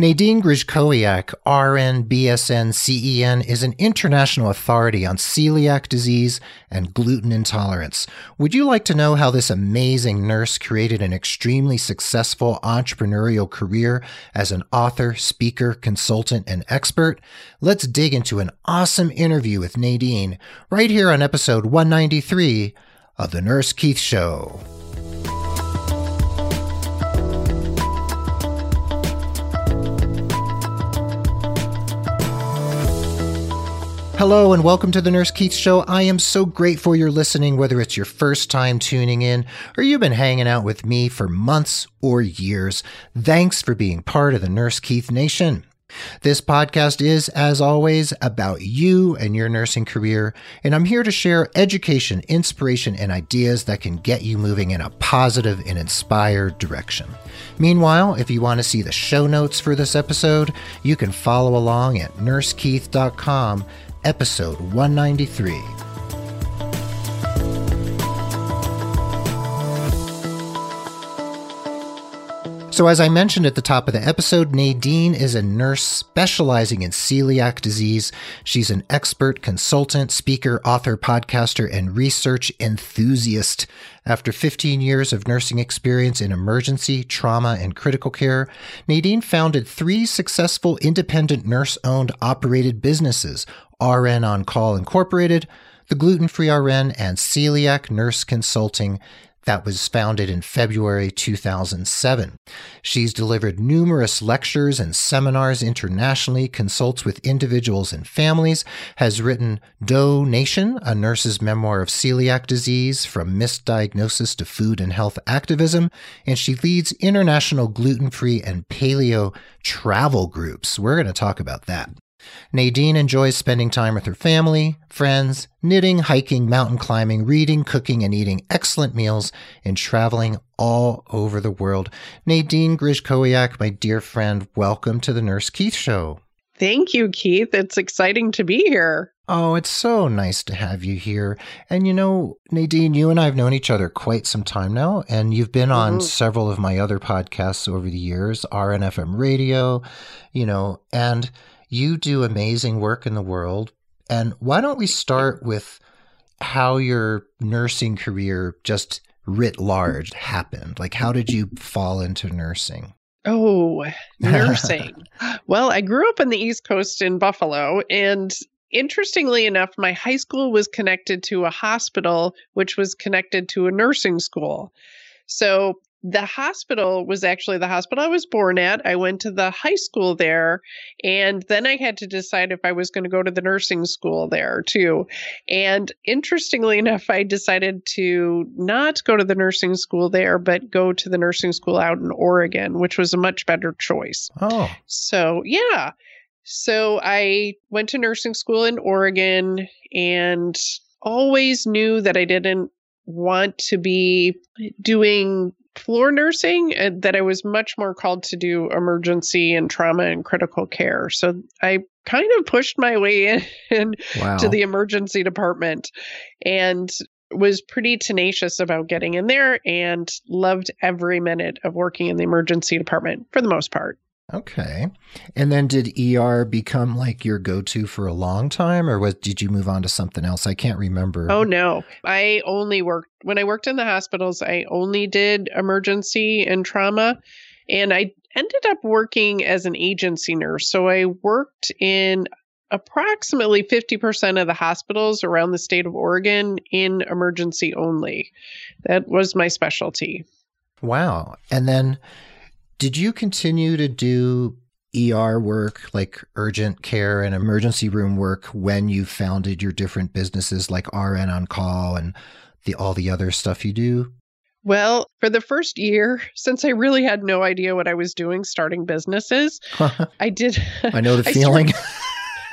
Nadine Grzeskowiak, RN, BSN, CEN, is an international authority on celiac disease and gluten intolerance. Would you like to know how this amazing nurse created an extremely successful entrepreneurial career as an author, speaker, consultant, and expert? Let's dig into an awesome interview with Nadine right here on episode 193 of The Nurse Keith Show. Hello and welcome to the Nurse Keith Show. I am so grateful you're listening, whether it's your first time tuning in or you've been hanging out with me for months or years. Thanks for being part of the Nurse Keith Nation. This podcast is, as always, about you and your nursing career, and I'm here to share education, inspiration, and ideas that can get you moving in a positive and inspired direction. Meanwhile, if you want to see the show notes for this episode, you can follow along at nursekeith.com episode 193. So, as I mentioned at the top of the episode, Nadine is a nurse specializing in celiac disease. She's an expert consultant, speaker, author, podcaster, and research enthusiast. After 15 years of nursing experience in emergency, trauma, and critical care, Nadine founded three successful independent nurse owned operated businesses RN On Call Incorporated, the Gluten Free RN, and Celiac Nurse Consulting that was founded in February 2007. She's delivered numerous lectures and seminars internationally, consults with individuals and families, has written DoughNation, a nurse's memoir of celiac disease from misdiagnosis to food and health activism, and she leads international gluten free and paleo travel groups. We're going to talk about that. Nadine enjoys spending time with her family, friends, knitting, hiking, mountain climbing, reading, cooking, and eating excellent meals, and traveling all over the world. Nadine Grzeskowiak, my dear friend, welcome to the Nurse Keith Show. Thank you, Keith. It's exciting to be here. Oh, it's so nice to have you here. And you know, Nadine, you and I have known each other quite some time now, and you've been on mm-hmm. several of my other podcasts over the years, RNFM Radio, you know, and you do amazing work in the world. And why don't we start with how your nursing career just writ large happened? Like, how did you fall into nursing? Oh, nursing. well, I grew up on the East Coast in Buffalo, and interestingly enough, my high school was connected to a hospital, which was connected to a nursing school. So the hospital was actually the hospital I was born at. I went to the high school there, and then I had to decide if I was going to go to the nursing school there too. And interestingly enough, I decided to not go to the nursing school there, but go to the nursing school out in Oregon, which was a much better choice. Oh. So, yeah. So I went to nursing school in Oregon and always knew that I didn't want to be doing floor nursing uh, that I was much more called to do emergency and trauma and critical care. So I kind of pushed my way in, in wow. to the emergency department and was pretty tenacious about getting in there and loved every minute of working in the emergency department for the most part. Okay. And then did ER become like your go-to for a long time or was did you move on to something else? I can't remember. Oh no. I only worked when I worked in the hospitals, I only did emergency and trauma and I ended up working as an agency nurse. So I worked in approximately 50% of the hospitals around the state of Oregon in emergency only. That was my specialty. Wow. And then did you continue to do ER work, like urgent care and emergency room work, when you founded your different businesses like RN on Call and the all the other stuff you do? Well, for the first year, since I really had no idea what I was doing starting businesses, I did. I know the I feeling.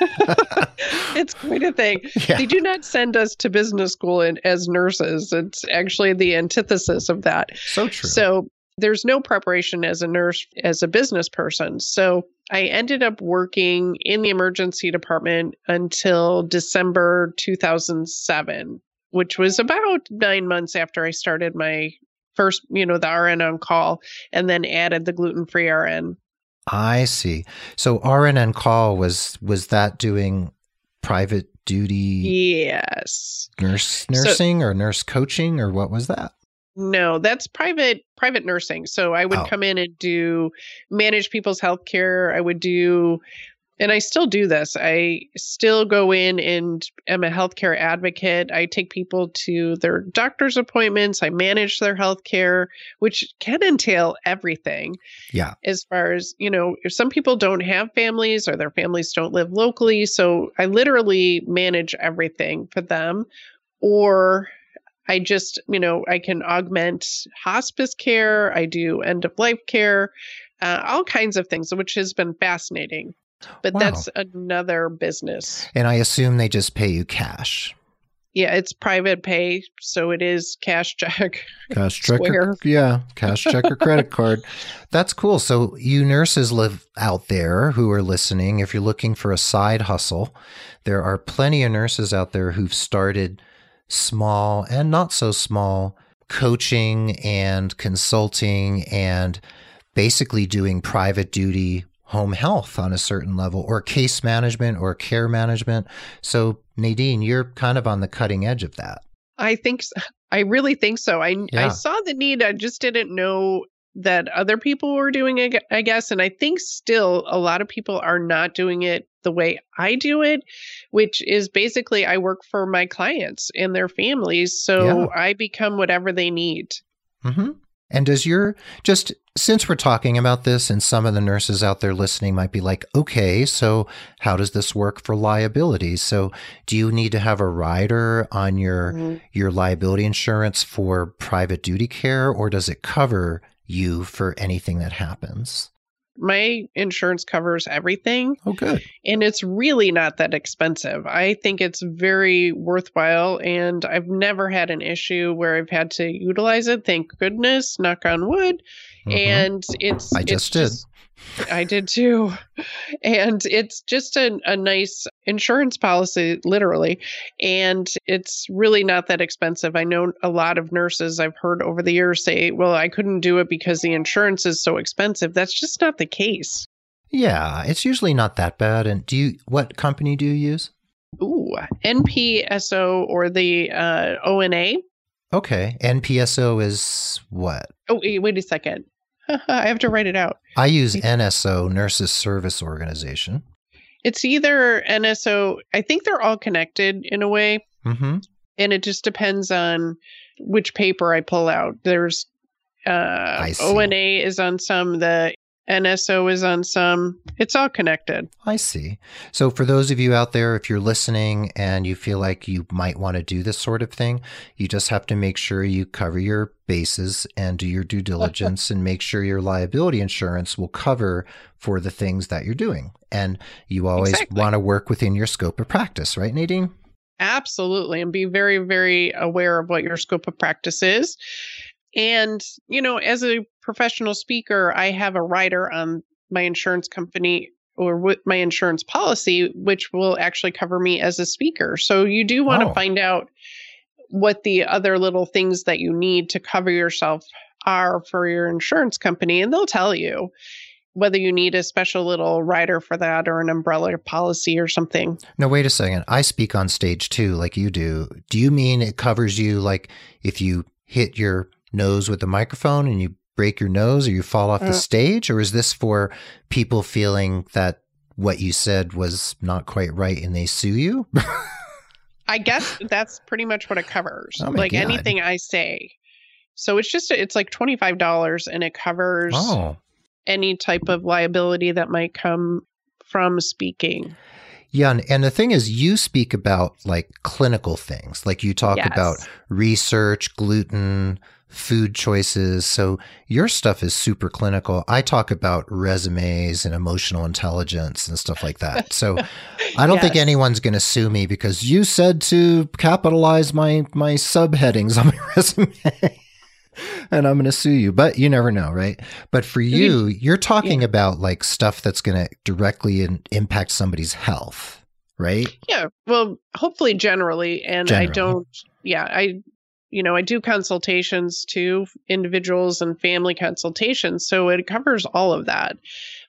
it's quite a thing. Yeah. They do not send us to business school in, as nurses. It's actually the antithesis of that. So true. So there's no preparation as a nurse, as a business person. So I ended up working in the emergency department until December 2007, which was about nine months after I started my first, you know, the RN on call and then added the gluten free RN. I see. So RN on call was was that doing private duty Yes. nurse nursing or nurse coaching or what was that? No, that's private private nursing. So I would Oh. come in and do manage people's health care. I would do and I still do this. I still go in and am a healthcare advocate. I take people to their doctor's appointments. I manage their health care, which can entail everything Yeah. as far as you know if some people don't have families or their families don't live locally so i literally manage everything for them or i just you know i can augment hospice care i do end of life care uh, all kinds of things which has been fascinating but Wow. that's another business And I assume they just pay you cash. yeah it's private pay so it is cash check Cash check. Or, yeah, cash check or credit card. That's cool. So you nurses live out there who are listening. If you're looking for a side hustle, there are plenty of nurses out there who've started small and not so small coaching and consulting and basically doing private duty home health on a certain level or case management or care management. So Nadine, you're kind of on the cutting edge of that. I think I really think so. I Yeah. I saw the need. I just didn't know that other people were doing it. I guess, and I think still a lot of people are not doing it the way I do it, which is basically I work for my clients and their families, so Yeah. I become whatever they need. hmm And does your just since we're talking about this, and some of the nurses out there listening might be like, okay, so how does this work for liability? So do you need to have a rider on your Mhm. your liability insurance for private duty care, or does it cover you for anything that happens? My insurance covers everything. Oh, good. and it's really not that expensive. I think it's very worthwhile, and I've never had an issue where I've had to utilize it. Thank goodness, knock on wood. Mhm. And it's I it's just did. I did too, and it's just a, a nice insurance policy, literally, and it's really not that expensive. I know a lot of nurses I've heard over the years say, "Well, I couldn't do it because the insurance is so expensive." That's just not the case. yeah, it's usually not that bad. And do you what company do you use? Ooh, NPSO or the uh, ONA. Okay, NPSO is what? Oh, wait, wait a second. I have to write it out. I use NSO, Nurses Service Organization. It's either NSO, I think they're all connected in a way, Mm-hmm. and it just depends on which paper I pull out. There's uh. ONA is on some, the NSO is on some. It's all connected. I see. So, for those of you out there, if you're listening and you feel like you might want to do this sort of thing, you just have to make sure you cover your bases and do your due diligence and make sure your liability insurance will cover for the things that you're doing. And you always Exactly. want to work within your scope of practice, right, Nadine? Absolutely. And be very, very aware of what your scope of practice is. And, you know, as a professional speaker, I have a rider on my insurance company or with my insurance policy, which will actually cover me as a speaker. So you do want to Oh. find out what the other little things that you need to cover yourself are for your insurance company, and they'll tell you whether you need a special little rider for that or an umbrella policy or something. No, wait a second. I speak on stage too, like you do. Do you mean it covers you like if you hit your nose with the microphone and you break your nose or you fall off the Uh. stage? Or is this for people feeling that what you said was not quite right and they sue you? I guess that's pretty much what it covers. Oh like God. anything I say. So it's just it's like twenty five dollars, and it covers oh, any type of liability that might come from speaking. yeah. And, and the thing is, you speak about like clinical things, like you talk Yes. about research, gluten, food choices. So your stuff is super clinical. I talk about resumes and emotional intelligence and stuff like that. So I don't think anyone's going to sue me because you said to capitalize my my subheadings on my resume. And I'm going to sue you, but you never know, right? But for you, you're talking about like stuff that's going to directly in, impact somebody's health, right? Yeah. Well, hopefully generally, and I don't. Yeah, I. You know, I do consultations to individuals and family consultations, so it covers all of that.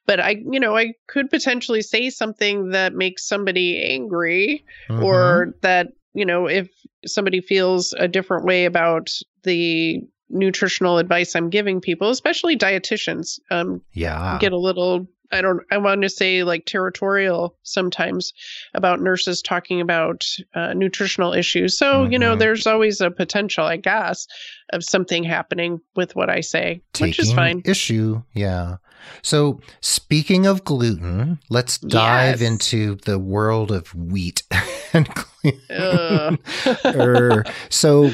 but I, you know, I could potentially say something that makes somebody angry Mhm. or that, you know, if somebody feels a different way about the nutritional advice I'm giving people, especially dietitians, um, yeah. get a little I don't I want to say like territorial sometimes about nurses talking about uh, nutritional issues. So, you know, Mhm. there's always a potential, I guess, of something happening with what I say, which is fine. Issue, yeah. So speaking of gluten, let's dive Yes. into the world of wheat and gluten. Er, so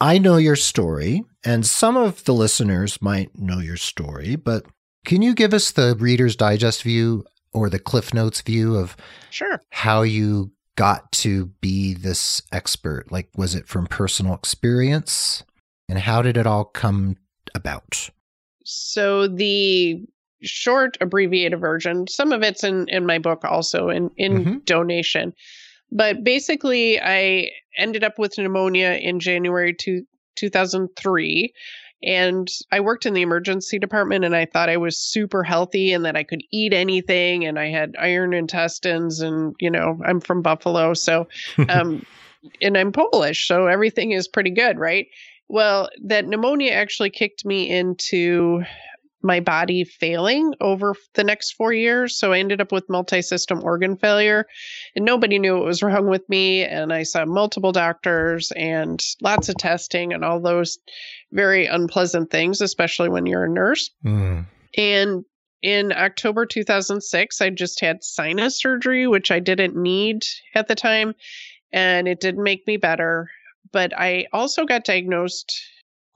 I know your story, and some of the listeners might know your story, but can you give us the Reader's Digest view or the Cliff Notes view of Sure. how you got to be this expert? Like, was it from personal experience? And how did it all come about? So the short abbreviated version, some of it's in in my book also in in Mhm. DoughNation. But basically I ended up with pneumonia in January two, 2003 and I worked in the emergency department and I thought I was super healthy and that I could eat anything and I had iron intestines and you know, I'm from Buffalo so um and I'm Polish so everything is pretty good, right? Well, that pneumonia actually kicked me into my body failing over the next four years. So I ended up with multi system organ failure, and nobody knew what was wrong with me. And I saw multiple doctors and lots of testing and all those very unpleasant things, especially when you're a nurse. Mm. And in October 2006, I just had sinus surgery, which I didn't need at the time, and it didn't make me better. But I also got diagnosed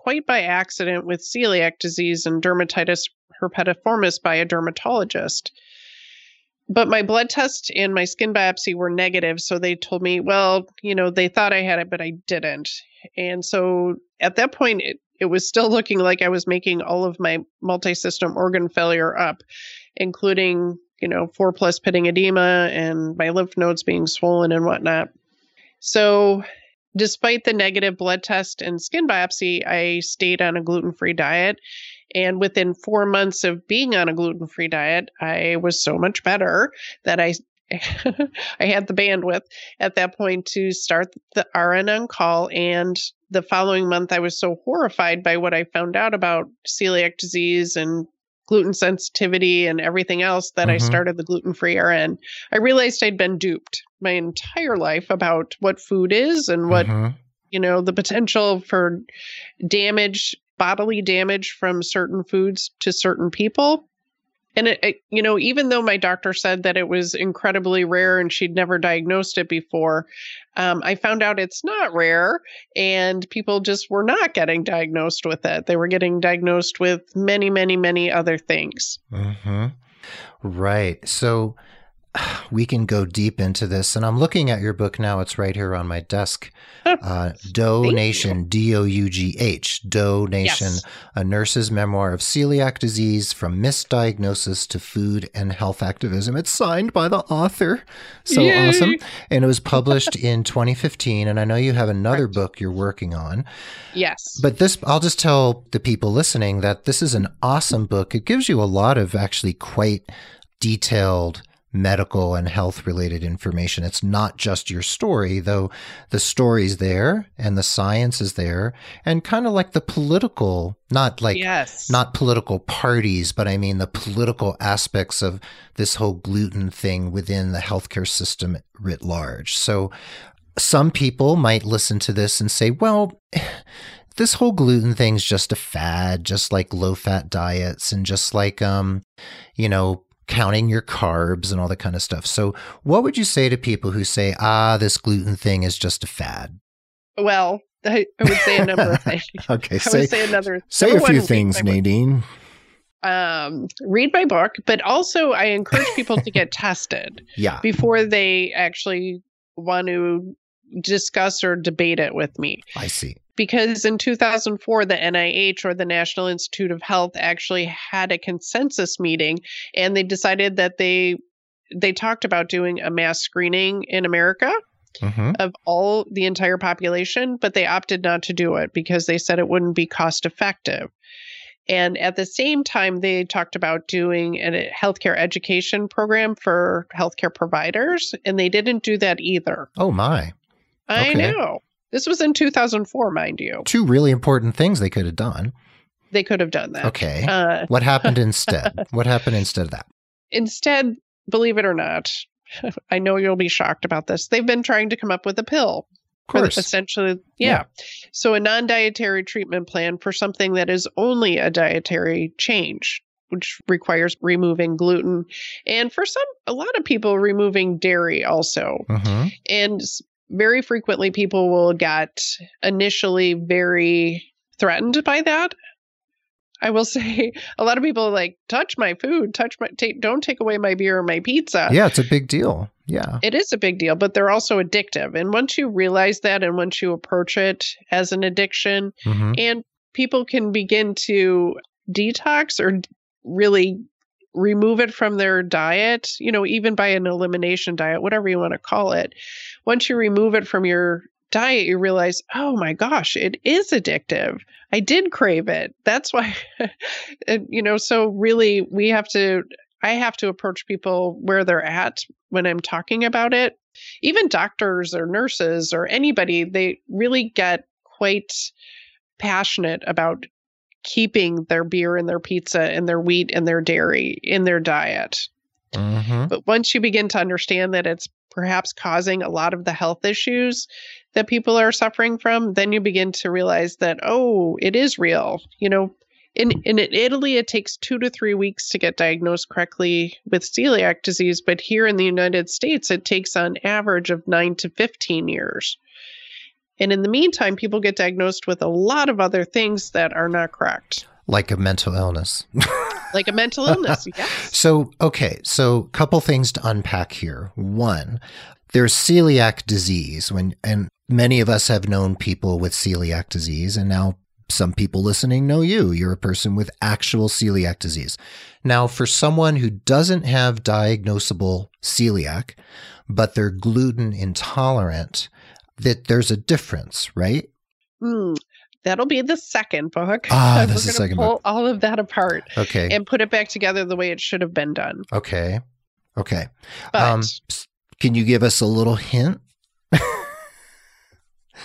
quite by accident with celiac disease and dermatitis herpetiformis by a dermatologist. But my blood test and my skin biopsy were negative. So they told me, well, you know, they thought I had it, but I didn't. And so at that point, it, it was still looking like I was making all of my multi system organ failure up, including, you know, four plus pitting edema and my lymph nodes being swollen and whatnot. So, despite the negative blood test and skin biopsy, I stayed on a gluten free diet. And within four months of being on a gluten free diet, I was so much better that I. I had the bandwidth at that point to start the RN on call. And the following month, I was so horrified by what I found out about celiac disease and gluten sensitivity and everything else that I Mhm. started the gluten free RN. I realized I'd been duped my entire life about what food is and what, Mhm. you know, the potential for damage, bodily damage from certain foods to certain people. And it, it, you know, even though my doctor said that it was incredibly rare and she'd never diagnosed it before, um, I found out it's not rare, and people just were not getting diagnosed with it. They were getting diagnosed with many, many, many other things. hmm Right. So we can go deep into this. And I'm looking at your book now. It's right here on my desk. Uh, DoughNation, D O U G H, DoughNation, Yes. a nurse's memoir of celiac disease from misdiagnosis to food and health activism. It's signed by the author. So Yay. awesome. And it was published in 2015. And I know you have another book you're working on. Yes. But this, I'll just tell the people listening that this is an awesome book. It gives you a lot of actually quite detailed medical and health related information. It's not just your story, though the story's there and the science is there and kind of like the political, not like yes. not political parties, but I mean the political aspects of this whole gluten thing within the healthcare system writ large. So some people might listen to this and say, well, this whole gluten thing's just a fad, just like low fat diets and just like, um, you know, counting your carbs and all that kind of stuff. So what would you say to people who say, ah, this gluten thing is just a fad? well, I, I would say a number of things. Okay. I Say, would say another. say a few things, read my book. Nadine. Um, read my book, but also I encourage people to get tested Yeah. before they actually want to discuss or debate it with me. I see. Because in 2004 the NIH or the National Institute of Health actually had a consensus meeting and they decided that they they talked about doing a mass screening in America hmm of all the entire population but they opted not to do it because they said it wouldn't be cost effective And at the same time, they talked about doing a healthcare education program for healthcare providers, and they didn't do that either. Oh, my. I Okay. know. This was in 2004, mind you. Two really important things they could have done. They could have done that. Okay. Uh, what happened instead? What happened instead of that? instead, believe it or not, I know you'll be shocked about this. They've been trying to come up with a pill. Of for course. essentially, yeah. So a non-dietary treatment plan for something that is only a dietary change, which requires removing gluten, and for some, a lot of people removing dairy also. hmm And very frequently, people will get initially very threatened by that. I will say a lot of people are like touch my food, touch my take, don't take away my beer or my pizza. Yeah, it's a big deal. Yeah. It is a big deal, but they're also addictive. And once you realize that and once you approach it as an addiction, hmm and people can begin to detox or really remove it from their diet, you know, even by an elimination diet, whatever you want to call it. Once you remove it from your diet, you realize, oh my gosh, it is addictive. I did crave it. That's why, you know, so really we have to, I have to approach people where they're at when I'm talking about it. Even doctors or nurses or anybody, they really get quite passionate about keeping their beer and their pizza and their wheat and their dairy in their diet. hmm But once you begin to understand that it's perhaps causing a lot of the health issues that people are suffering from, then you begin to realize that, oh, it is real. You know, in, in Italy, it takes two to three weeks to get diagnosed correctly with celiac disease. But here in the United States, it takes on average of nine to 15 years. And in the meantime, people get diagnosed with a lot of other things that are not correct, Like a mental illness. like a mental illness. Yes. So, okay, so couple things to unpack here. One, there's celiac disease when and many of us have known people with celiac disease and now some people listening know you. You're a person with actual celiac disease. Now, for someone who doesn't have diagnosable celiac, but they're gluten intolerant, that there's a difference, right? Hmm. That'll be the second book. Ah, that's the second pull book. all of that apart Okay. and put it back together the way it should have been done. Okay. Okay. But Um, can you give us a little hint?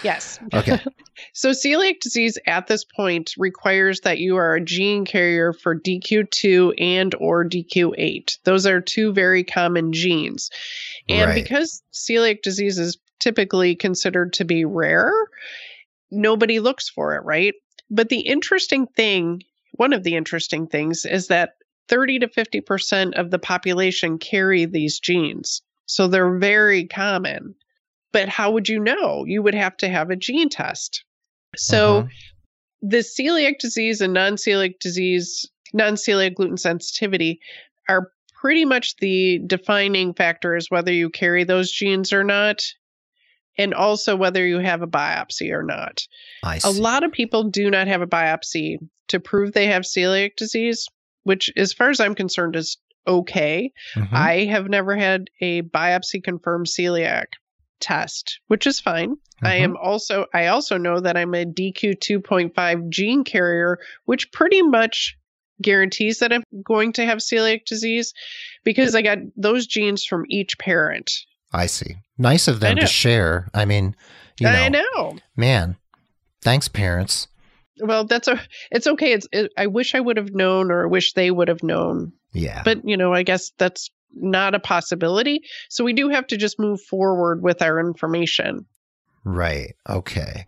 yes. Okay. So celiac disease at this point requires that you are a gene carrier for DQ2 and or DQ8. Those are two very common genes. And Right. because celiac disease is typically considered to be rare, nobody looks for it, right? But the interesting thing, one of the interesting things is that 30 to 50% of the population carry these genes. So they're very common. But how would you know? You would have to have a gene test. So Mhm. the celiac disease and non-celiac disease, non-celiac gluten sensitivity are pretty much the defining factor is whether you carry those genes or not and also whether you have a biopsy or not. I A see. lot of people do not have a biopsy to prove they have celiac disease, which as far as I'm concerned is okay. Mhm. I have never had a biopsy confirmed celiac test, which is fine. I Mhm. am also I also know that I'm a DQ 2.5 gene carrier, which pretty much guarantees that I'm going to have celiac disease because I got those genes from each parent. I see. Nice of them to share. I mean, you know, I know. man, thanks, parents. Well, that's a it's okay. It's it, I wish I would have known or wish they would have known. Yeah. But, you know, I guess that's not a possibility. So we do have to just move forward with our information. right. Okay.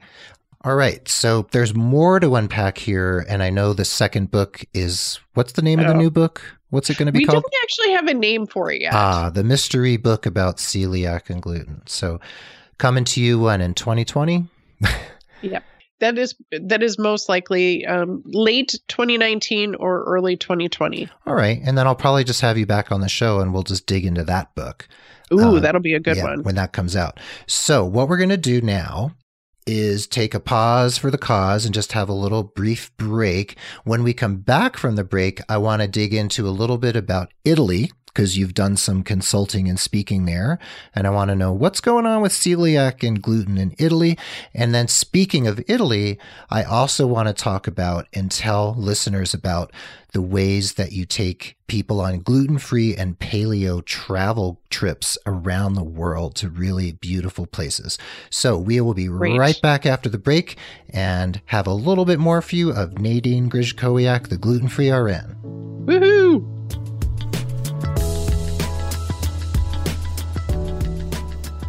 All right. So there's more to unpack here. And I know the second book is what's the name of the Oh. new book? What's it going to be We called? didn't actually have a name for it yet. Ah, the mystery book about celiac and gluten. So coming to you when in 2020? yep. That is that is most likely um, late 2019 or early 2020. All right. And then I'll probably just have you back on the show and we'll just dig into that book. Ooh, Uh, that'll be a good yeah, one. when that comes out. So, what we're going to do now is take a pause for the cause and just have a little brief break. When we come back from the break, I want to dig into a little bit about Italy because you've done some consulting and speaking there. And I want to know what's going on with celiac and gluten in Italy. And then speaking of Italy, I also want to talk about and tell listeners about the ways that you take people on gluten free and paleo travel trips around the world to really beautiful places. So we will be Great. right back after the break and have a little bit more for you of Nadine Grzeskowiak, the gluten free RN. Woohoo!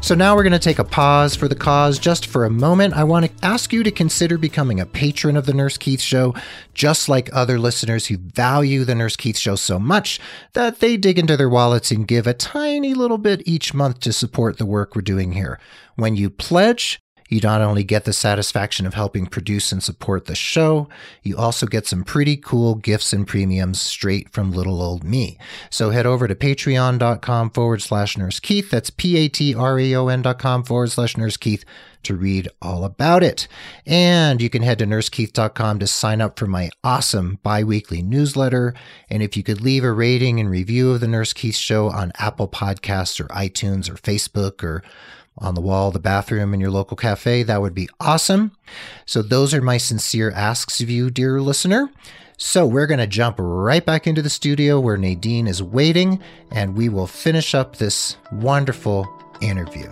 So now we're going to take a pause for the cause just for a moment. I want to ask you to consider becoming a patron of the Nurse Keith Show, just like other listeners who value the Nurse Keith Show so much that they dig into their wallets and give a tiny little bit each month to support the work we're doing here. When you pledge, you not only get the satisfaction of helping produce and support the show, you also get some pretty cool gifts and premiums straight from little old me. So head over to patreon.com forward slash nurse Keith. That's P A T R E O N dot com forward slash nurse Keith to read all about it. And you can head to nursekeith.com to sign up for my awesome biweekly newsletter. And if you could leave a rating and review of the Nurse Keith show on Apple Podcasts or iTunes or Facebook or on the wall, the bathroom in your local cafe, that would be awesome. So, those are my sincere asks of you, dear listener. So, we're going to jump right back into the studio where Nadine is waiting, and we will finish up this wonderful interview.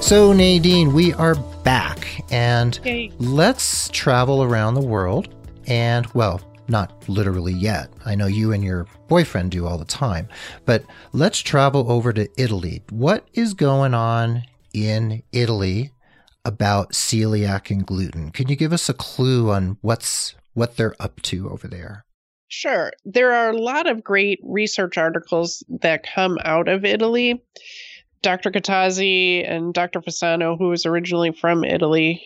So, Nadine, we are back, and Yay. let's travel around the world. And, well, not literally yet. I know you and your boyfriend do all the time. But let's travel over to Italy. What is going on in Italy about celiac and gluten? Can you give us a clue on what's what they're up to over there? Sure. There are a lot of great research articles that come out of Italy. Dr. Catassi and Dr. Fasano, who is originally from Italy,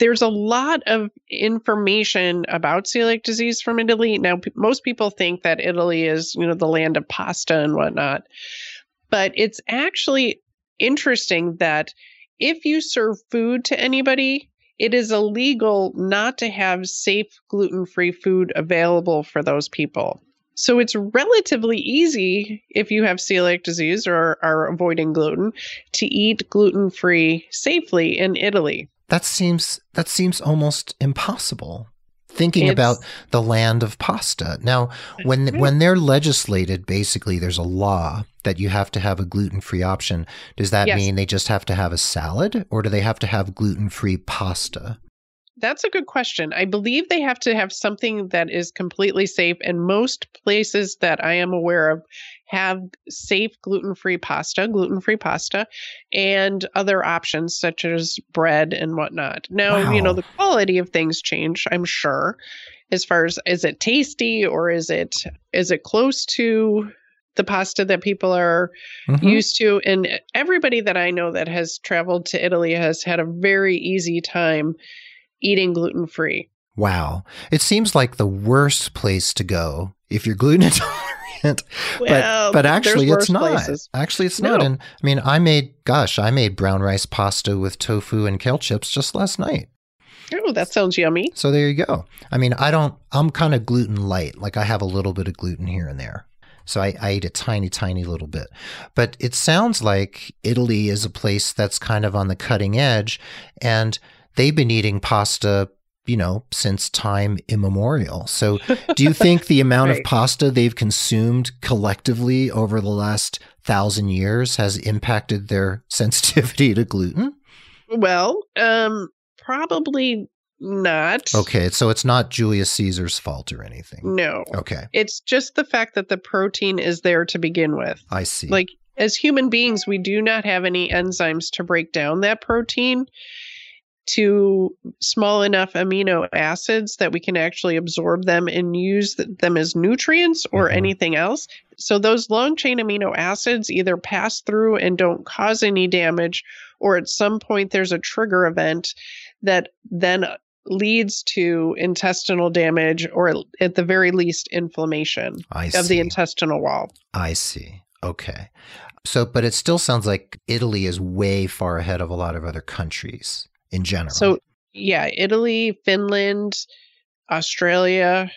there's a lot of information about celiac disease from Italy. Now, p- most people think that Italy is, you know, the land of pasta and whatnot, but it's actually interesting that if you serve food to anybody, it is illegal not to have safe gluten free food available for those people. So it's relatively easy if you have celiac disease or are avoiding gluten to eat gluten free safely in Italy. That seems that seems almost impossible. Thinking it's, about the land of pasta. Now, when mm-hmm. when they're legislated, basically there's a law that you have to have a gluten-free option. Does that yes. mean they just have to have a salad or do they have to have gluten-free pasta? That's a good question. I believe they have to have something that is completely safe, and most places that I am aware of have safe gluten free pasta, gluten free pasta, and other options such as bread and whatnot. Now, wow. you know, the quality of things change, I'm sure, as far as is it tasty or is it is it close to the pasta that people are mm-hmm. used to and everybody that I know that has traveled to Italy has had a very easy time eating gluten free. Wow. It seems like the worst place to go if you're gluten intolerant. Well, but but actually it's not. Places. Actually it's no. not. And I mean I made gosh, I made brown rice pasta with tofu and kale chips just last night. Oh, that sounds yummy. So there you go. I mean, I don't I'm kind of gluten light. Like I have a little bit of gluten here and there. So I, I eat a tiny, tiny little bit. But it sounds like Italy is a place that's kind of on the cutting edge. And they've been eating pasta you know, since time immemorial. So, do you think the amount right. of pasta they've consumed collectively over the last thousand years has impacted their sensitivity to gluten? Well, um, probably not. Okay, so it's not Julius Caesar's fault or anything. No. Okay. It's just the fact that the protein is there to begin with. I see. Like as human beings, we do not have any enzymes to break down that protein to small enough amino acids that we can actually absorb them and use them as nutrients or mm-hmm. anything else. So those long chain amino acids either pass through and don't cause any damage, or at some point there's a trigger event that then leads to intestinal damage or at the very least inflammation of the intestinal wall. I see. Okay. So, but it still sounds like Italy is way far ahead of a lot of other countries in general. So, yeah, Italy, Finland, Australia.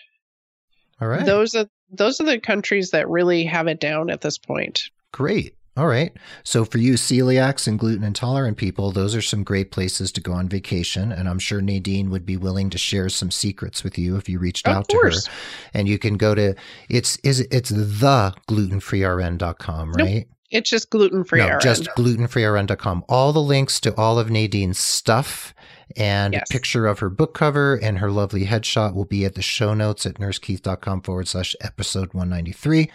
All right. Those are those are the countries that really have it down at this point. Great. All right. So for you celiacs and gluten intolerant people, those are some great places to go on vacation. And I'm sure Nadine would be willing to share some secrets with you if you reached Of out course. to her. And you can go to it's is it- it's the glutenfreern.com, Nope. It's just gluten free. no, just glutenfreern.com. All the links to all of Nadine's stuff and Yes. a picture of her book cover and her lovely headshot will be at the show notes at nursekeith.com forward slash episode 193.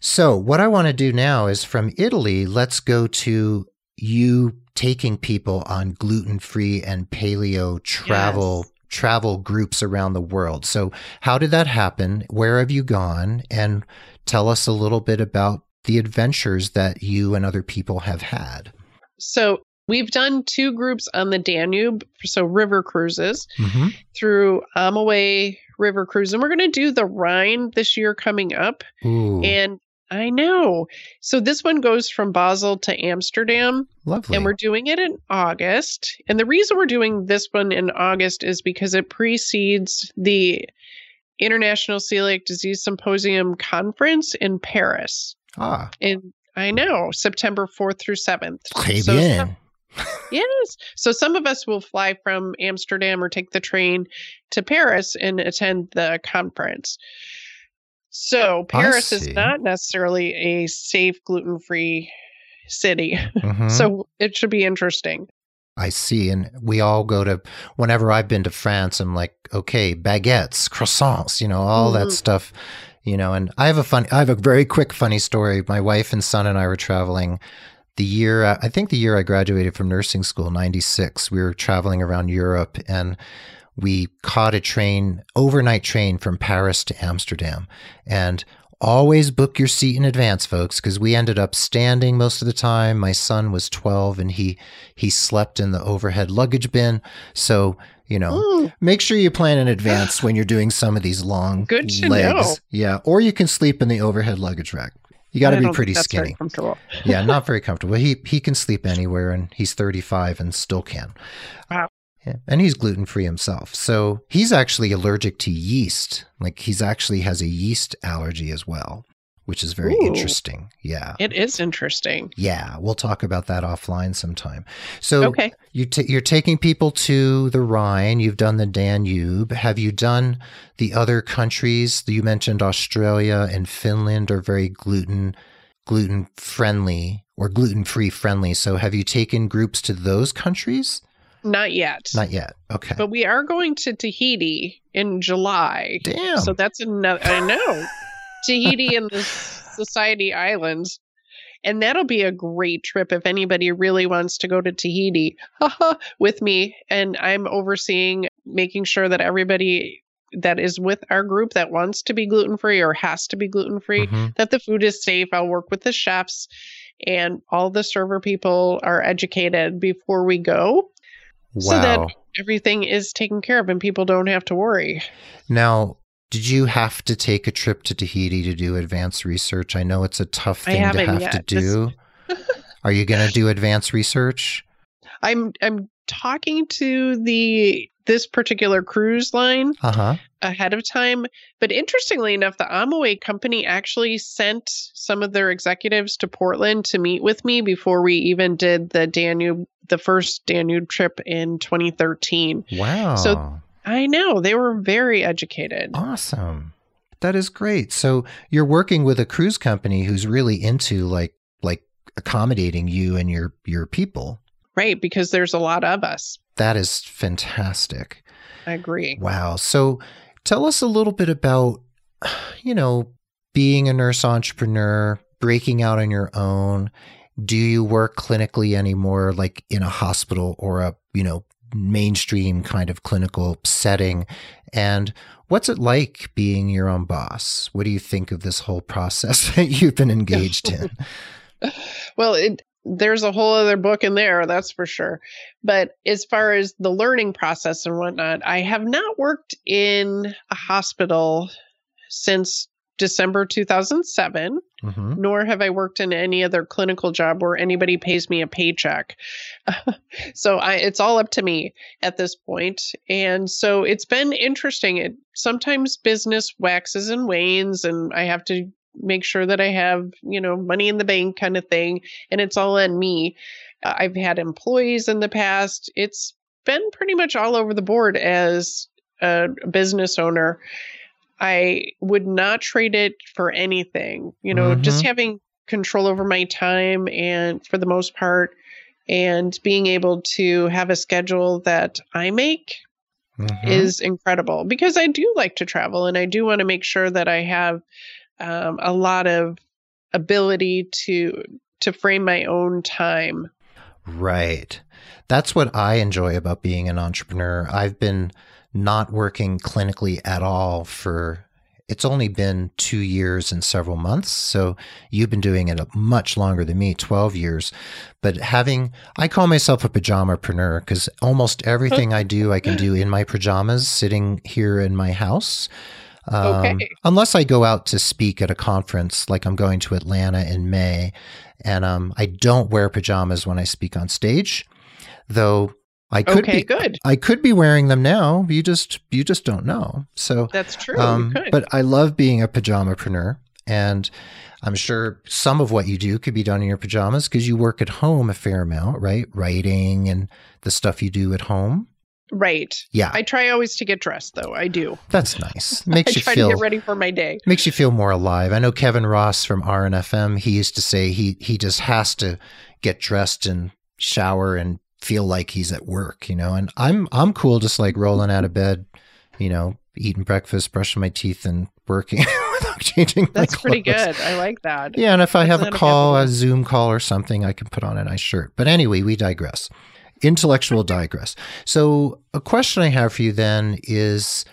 So, what I want to do now is from Italy, let's go to you taking people on gluten free and paleo travel. Yes. Travel groups around the world. So, how did that happen? Where have you gone? And tell us a little bit about the adventures that you and other people have had. So we've done two groups on the Danube, so river cruises Mm-hmm. through Amaway River Cruise, and we're going to do the Rhine this year coming up. Ooh, And I know. So this one goes from Basel to Amsterdam, lovely. and we're doing it in August. And the reason we're doing this one in August is because it precedes the International Celiac Disease Symposium Conference in Paris. Ah, In I know, September 4th through 7th. très So bien. some- Yes. So some of us will fly from Amsterdam or take the train to Paris and attend the conference. So Paris is not necessarily a safe gluten free city. Mhm. So it should be interesting. I see. And we all go to, whenever I've been to France, I'm like, okay, baguettes, croissants, you know, all that Mhm. stuff, you know. And I have a fun, I have a very quick funny story. My wife and son and I were traveling the year, uh, I think the year I graduated from nursing school, 96. We were traveling around Europe and we caught a train, overnight train from Paris to Amsterdam. And always book your seat in advance, folks, because we ended up standing most of the time. My son was 12 and he he slept in the overhead luggage bin. So, you know, Ooh, make sure you plan in advance when you're doing some of these long Good to legs. know. Yeah. Or you can sleep in the overhead luggage rack. You got to be pretty think that's very skinny. yeah, not very comfortable. He he can sleep anywhere and he's 35 and still can. Wow. Yeah. And he's gluten free himself. So he's actually allergic to yeast. Like he's actually has a yeast allergy as well, which is very Ooh. interesting. Yeah. It is interesting. Yeah. We'll talk about that offline sometime. So Okay. you ta you're taking people to the Rhine. You've done the Danube. Have you done the other countries? You mentioned Australia and Finland are very gluten gluten friendly or gluten free friendly. So have you taken groups to those countries? Not yet. Not yet. Okay. But we are going to Tahiti in July. Damn. So that's another. I know Tahiti and the Society Islands, and that'll be a great trip if anybody really wants to go to Tahiti with me. And I'm overseeing making sure that everybody that is with our group that wants to be gluten free or has to be gluten free Mhm. that the food is safe. I'll work with the chefs and all the server people are educated before we go so that everything is taken care of and people don't have to worry. Now, did you have to take a trip to Tahiti to do advanced research? I know it's a tough thing to haven't yet. to do. Are you going to do advanced research? I'm I'm talking to the this particular cruise line Uh huh. ahead of time, but interestingly enough, the Amaway company actually sent some of their executives to Portland to meet with me before we even did the Danube the first Danube trip in 2013. Wow. So- I know, they were very educated. awesome. That is great. So you're working with a cruise company who's really into like like accommodating you and your your people. Right, because there's a lot of us. That is fantastic. I agree. Wow. So tell us a little bit about, you know, being a nurse entrepreneur, breaking out on your own. Do you work clinically anymore, like in a hospital or a, you know, mainstream kind of clinical setting? And what's it like being your own boss? What do you think of this whole process that you've been engaged in? Well, it, there's a whole other book in there, that's for sure. But as far as the learning process and whatnot, I have not worked in a hospital since December 2007, hmm nor have I worked in any other clinical job where anybody pays me a paycheck. so I, it's all up to me at this point. And so it's been interesting. It sometimes business waxes and wanes, and I have to make sure that I have, you know, money in the bank kind of thing. And it's all on me. Uh, I've had employees in the past. It's been pretty much all over the board as a business owner. I would not trade it for anything. You know, just having control over my time and for the most part, and being able to have a schedule that I make Mhm. is incredible because I do like to travel and I do want to make sure that I have um, a lot of ability to to frame my own time. Right. That's what I enjoy about being an entrepreneur. I've been not working clinically at all for it's only been two years and several months. So you've been doing it much longer than me, 12 years. But having, I call myself a pajamapreneur because almost everything I do, I can do in my pajamas sitting here in my house. Um, Okay. Unless I go out to speak at a conference, like I'm going to Atlanta in May, and um, I don't wear pajamas when I speak on stage, though I could okay, be. good. I could be wearing them now. You just you just don't know. So, That's true. um, but I love being a pajamapreneur, and I'm sure some of what you do could be done in your pajamas because you work at home a fair amount, right? Writing and the stuff you do at home. right. Yeah, I try always to get dressed though. I do. that's nice. Makes I you try feel to get ready for my day. makes you feel more alive. I know Kevin Ross from RNFM. He used to say he he just has to get dressed and shower and feel like he's at work, you know. And I'm I'm cool, just like rolling out of mm-hmm. bed, you know, eating breakfast, brushing my teeth, and working without changing. my That's pretty good. I like that. Yeah, and if I have a not a bad call, a Zoom call or something, I can put on a nice shirt. But anyway, we digress. Intellectual digress. So, a question I have for you then is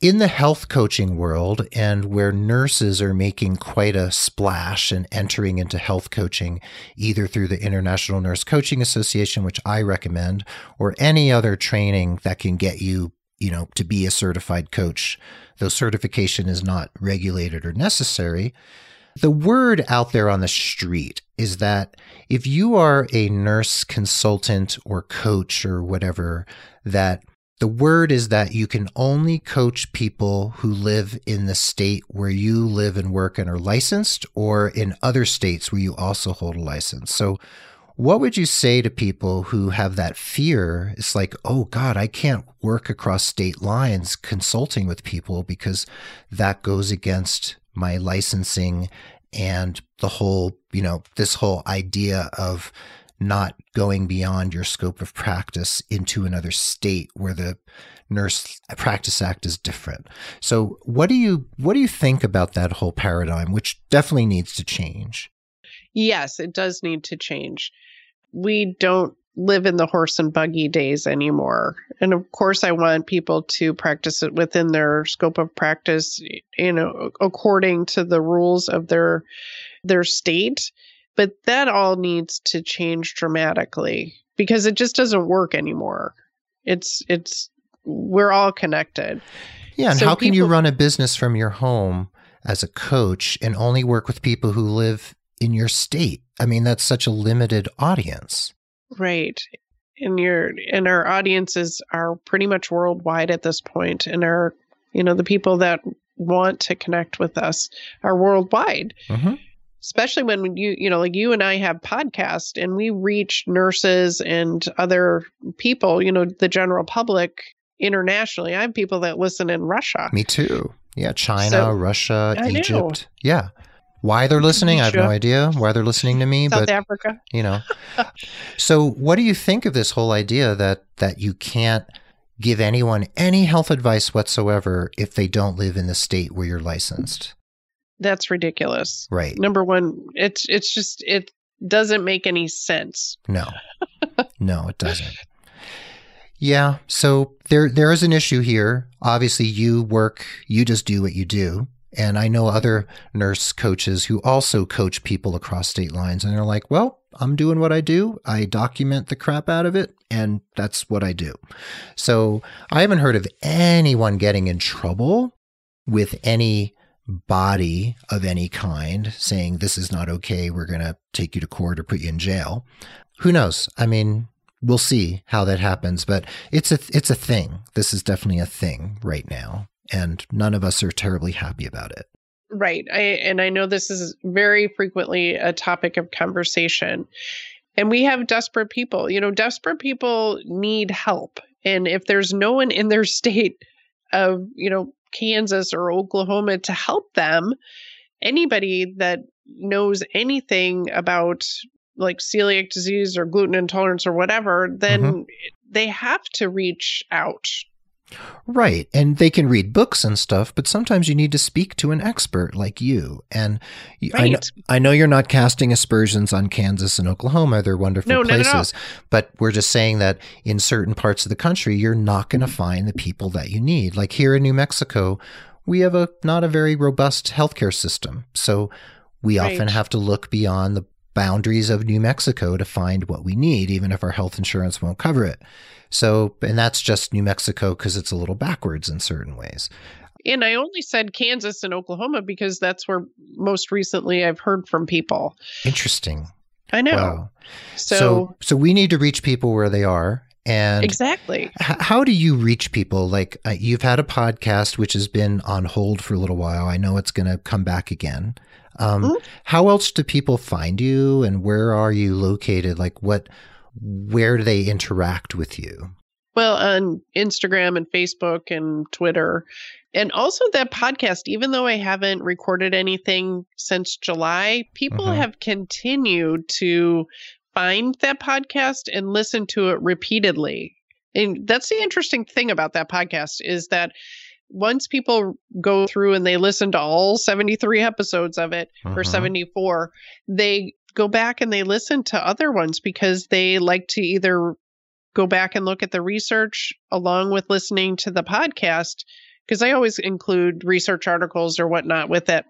in the health coaching world and where nurses are making quite a splash and entering into health coaching, either through the International Nurse Coaching Association, which I recommend, or any other training that can get you, you know, to be a certified coach, though certification is not regulated or necessary. The word out there on the street is that if you are a nurse consultant or coach or whatever, that the word is that you can only coach people who live in the state where you live and work and are licensed or in other states where you also hold a license. So, what would you say to people who have that fear? It's like, oh God, I can't work across state lines consulting with people because that goes against my licensing and the whole, you know, this whole idea of not going beyond your scope of practice into another state where the nurse practice act is different. So what do you what do you think about that whole paradigm which definitely needs to change? Yes, it does need to change. We don't live in the horse and buggy days anymore. And of course, I want people to practice it within their scope of practice, you know, according to the rules of their their state. But that all needs to change dramatically because it just doesn't work anymore. It's it's we're all connected. Yeah, and So how can you run a business from your home as a coach and only work with people who live in your state? I mean, that's such a limited audience. Right. And your and our audiences are pretty much worldwide at this point and our you know the people that want to connect with us are worldwide. hmm Especially when you you know like you and I have podcasts and we reach nurses and other people, you know, the general public internationally. I have people that listen in Russia. Me too. Yeah, China, So- Russia, I know. Egypt. Yeah. Why they're listening, I have no idea why they're listening to me, South but Africa. you know. so, what do you think of this whole idea that that you can't give anyone any health advice whatsoever if they don't live in the state where you're licensed? That's ridiculous. Right. Number one, it's it's just it doesn't make any sense. No. No, it doesn't. Yeah, so there there is an issue here. Obviously, you work, you just do what you do. And I know other nurse coaches who also coach people across state lines and they're like, "Well, I'm doing what I do. I document the crap out of it, and that's what I do." So, I haven't heard of anyone getting in trouble with any body of any kind saying this is not okay, we're going to take you to court or put you in jail. Who knows? I mean, we'll see how that happens, but it's a it's a thing. This is definitely a thing right now, and none of us are terribly happy about it. Right. I and I know this is very frequently a topic of conversation. And we have desperate people. You know, desperate people need help. And if there's no one in their state of, you know, Kansas or Oklahoma to help them, anybody that knows anything about like celiac disease or gluten intolerance or whatever, then mm-hmm. they have to reach out Right. And they can read books and stuff, but sometimes you need to speak to an expert like you. And right. I, know, I know you're not casting aspersions on Kansas and Oklahoma. They're wonderful no, places. But we're just saying that in certain parts of the country, you're not going to find the people that you need. Like here in New Mexico, we have a not a very robust healthcare system. So we right. often have to look beyond the boundaries of New Mexico to find what we need, even if our health insurance won't cover it. So, and that's just New Mexico because it's a little backwards in certain ways. And I only said Kansas and Oklahoma because that's where most recently I've heard from people. Interesting. I know. Wow. So, so, so we need to reach people where they are. And exactly. H- how do you reach people? Like uh, you've had a podcast which has been on hold for a little while. I know it's going to come back again. Um, mm-hmm. How else do people find you, and where are you located? Like what? where do they interact with you? Well, on Instagram and Facebook and Twitter. And also that podcast, even though I haven't recorded anything since July, people mm-hmm. have continued to find that podcast and listen to it repeatedly. And that's the interesting thing about that podcast is that once people go through and they listen to all 73 episodes of it or mm-hmm. 74, they go back and they listen to other ones because they like to either go back and look at the research along with listening to the podcast because I always include research articles or whatnot with it.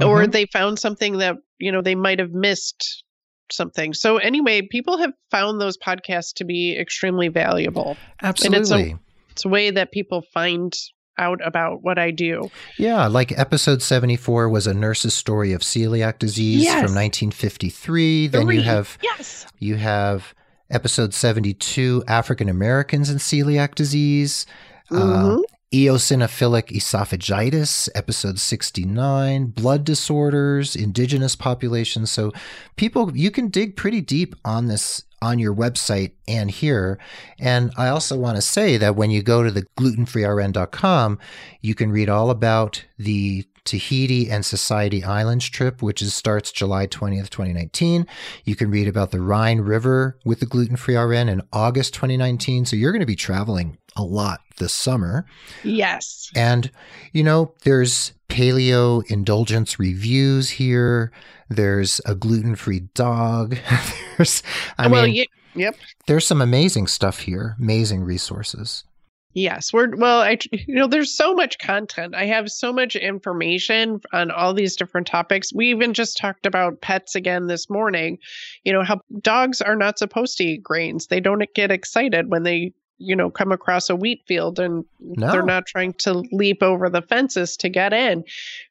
Mm-hmm. Or they found something that, you know, they might have missed something. So anyway, people have found those podcasts to be extremely valuable. Absolutely. And it's a, it's a way that people find out about what I do. Yeah, like episode 74 was a nurse's story of celiac disease yes. from 1953. Then you have yes. you have episode 72 African Americans and celiac disease. Uh, mm-hmm. Uh, eosinophilic esophagitis, episode 69, blood disorders, indigenous populations. So people, you can dig pretty deep on this on your website and here. And I also want to say that when you go to the glutenfreern.com, you can read all about the Tahiti and Society Islands trip, which is, starts July 20th, 2019. You can read about the Rhine River with the Gluten Free RN in August 2019. So you're going to be traveling a lot this summer. Yes. And, you know, there's paleo indulgence reviews here. There's a gluten free dog. there's, I well, mean, yep. There's some amazing stuff here, amazing resources. Yes, we're well. I you know, there's so much content. I have so much information on all these different topics. We even just talked about pets again this morning. You know how dogs are not supposed to eat grains. They don't get excited when they you know come across a wheat field and no. they're not trying to leap over the fences to get in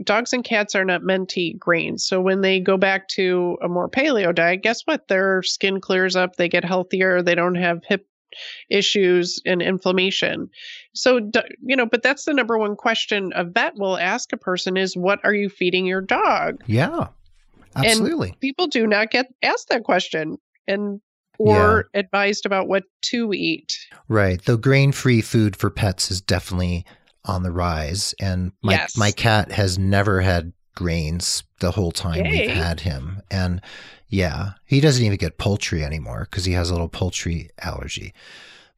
dogs and cats are not meant to eat grains so when they go back to a more paleo diet guess what their skin clears up they get healthier they don't have hip issues and inflammation so you know but that's the number one question a vet will ask a person is what are you feeding your dog yeah absolutely and people do not get asked that question and or yeah. advised about what to eat. Right. The grain free food for pets is definitely on the rise. And my, yes. my cat has never had grains the whole time Yay. we've had him. And yeah, he doesn't even get poultry anymore because he has a little poultry allergy.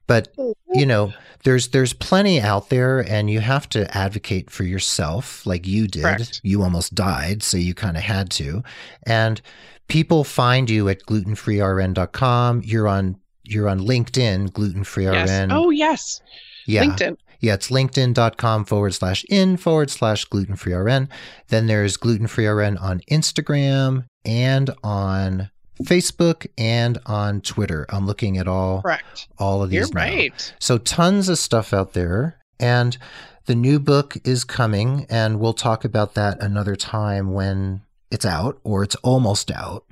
But oh, you know, there's there's plenty out there, and you have to advocate for yourself, like you did. Correct. You almost died, so you kind of had to. And people find you at glutenfreern.com. You're on you're on LinkedIn, glutenfreern. Yes. Oh yes. Yeah. LinkedIn. Yeah, it's linkedin.com forward slash in forward slash glutenfreern. Then there's glutenfreern on Instagram and on Facebook and on Twitter. I'm looking at all Correct. all of these. You're now. right. So tons of stuff out there. And The new book is coming, and we'll talk about that another time when it's out or it's almost out.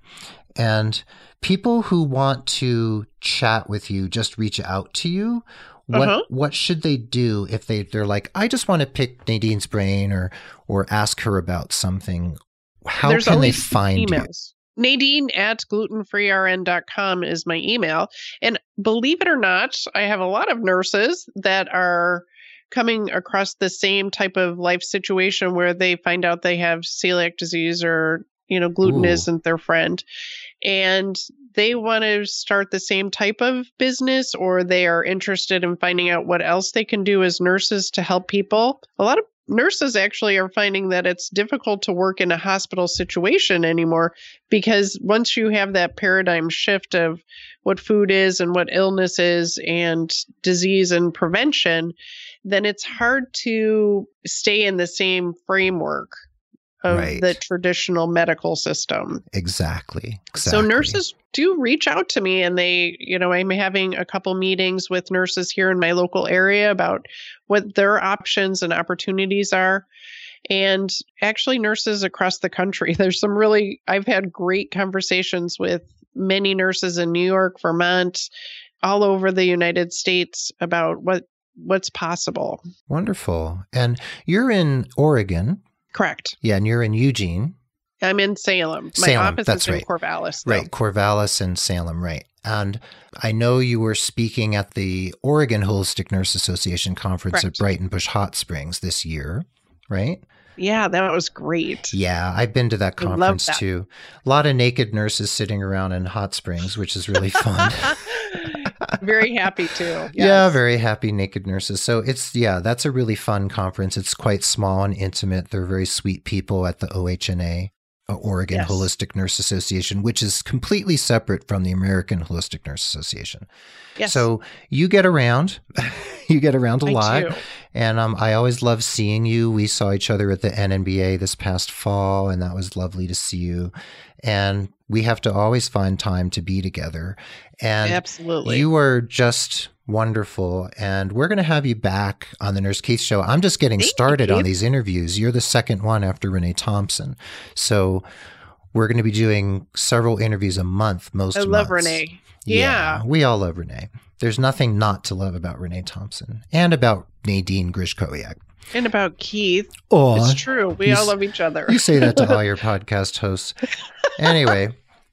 And people who want to chat with you just reach out to you. What uh-huh. what should they do if they they're like I just want to pick Nadine's brain or or ask her about something? How There's can they find emails. you? Nadine at glutenfreern.com is my email. And believe it or not, I have a lot of nurses that are coming across the same type of life situation where they find out they have celiac disease or you know gluten Ooh. isn't their friend and they want to start the same type of business or they are interested in finding out what else they can do as nurses to help people. A lot of nurses actually are finding that it's difficult to work in a hospital situation anymore because once you have that paradigm shift of what food is and what illness is and disease and prevention then it's hard to stay in the same framework of right. the traditional medical system. Exactly. exactly. So nurses do reach out to me and they, you know, I'm having a couple meetings with nurses here in my local area about what their options and opportunities are. And actually nurses across the country. There's some really I've had great conversations with many nurses in New York, Vermont, all over the United States about what what's possible. Wonderful. And you're in Oregon. Correct. Yeah, and you're in Eugene. I'm in Salem. My Salem, office that's is right. in Corvallis. Though. Right, Corvallis and Salem, right. And I know you were speaking at the Oregon Holistic Nurse Association conference Correct. at Breitenbush Hot Springs this year, right? Yeah, that was great. Yeah, I've been to that conference that. too. A lot of naked nurses sitting around in hot springs, which is really fun. very happy too. Yes. Yeah, very happy naked nurses. So it's yeah, that's a really fun conference. It's quite small and intimate. They're very sweet people at the OHNA. Uh, Oregon yes. Holistic Nurse Association, which is completely separate from the American Holistic Nurse Association. Yes. So you get around, you get around a I lot, do. and um, I always love seeing you. We saw each other at the NNBA this past fall, and that was lovely to see you. And we have to always find time to be together. And absolutely, you are just wonderful. And we're going to have you back on the Nurse Keith show. I'm just getting Thank started you. on these interviews. You're the second one after Renee Thompson. So we're going to be doing several interviews a month most I love months. Renee. Yeah. yeah. We all love Renee. There's nothing not to love about Renee Thompson and about Nadine Grzeskowiak. And about Keith. Oh, it's true. We all love each other. you say that to all your podcast hosts. Anyway.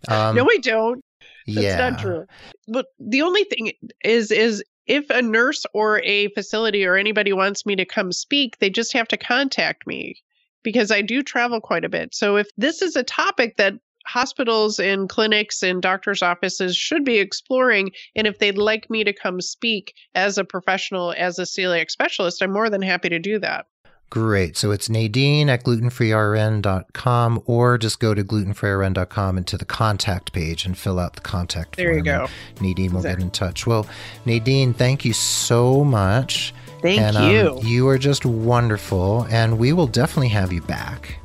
Um, no, I don't. That's yeah. not true. But the only thing is is if a nurse or a facility or anybody wants me to come speak, they just have to contact me because I do travel quite a bit. So if this is a topic that hospitals and clinics and doctors' offices should be exploring. And if they'd like me to come speak as a professional, as a celiac specialist, I'm more than happy to do that. Great. So it's Nadine at glutenfreern.com or just go to glutenfreern.com and to the contact page and fill out the contact there form. There you go. Nadine will exactly. get in touch. Well, Nadine, thank you so much. Thank and, you. Um, you are just wonderful, and we will definitely have you back.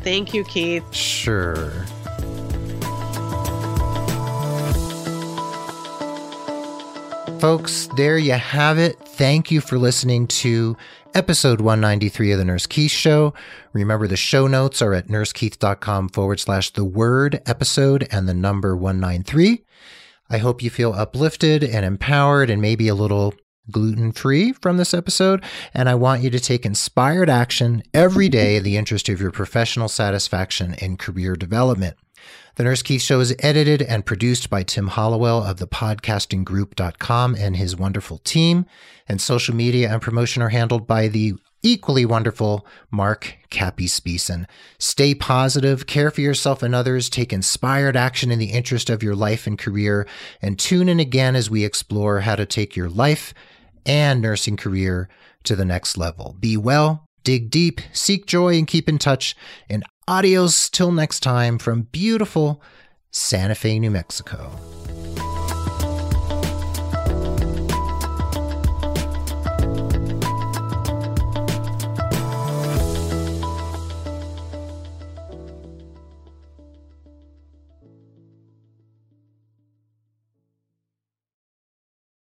Thank you, Keith. Sure. Folks, there you have it. Thank you for listening to episode 193 of the Nurse Keith Show. Remember, the show notes are at nursekeith.com forward slash the word episode and the number 193. I hope you feel uplifted and empowered and maybe a little gluten free from this episode. And I want you to take inspired action every day in the interest of your professional satisfaction and career development. The Nurse Keith Show is edited and produced by Tim Hollowell of the podcastinggroup.com and his wonderful team. And social media and promotion are handled by the equally wonderful Mark Cappy Speeson. Stay positive, care for yourself and others, take inspired action in the interest of your life and career, and tune in again as we explore how to take your life and nursing career to the next level. Be well, dig deep, seek joy, and keep in touch. And Adios till next time from beautiful Santa Fe, New Mexico.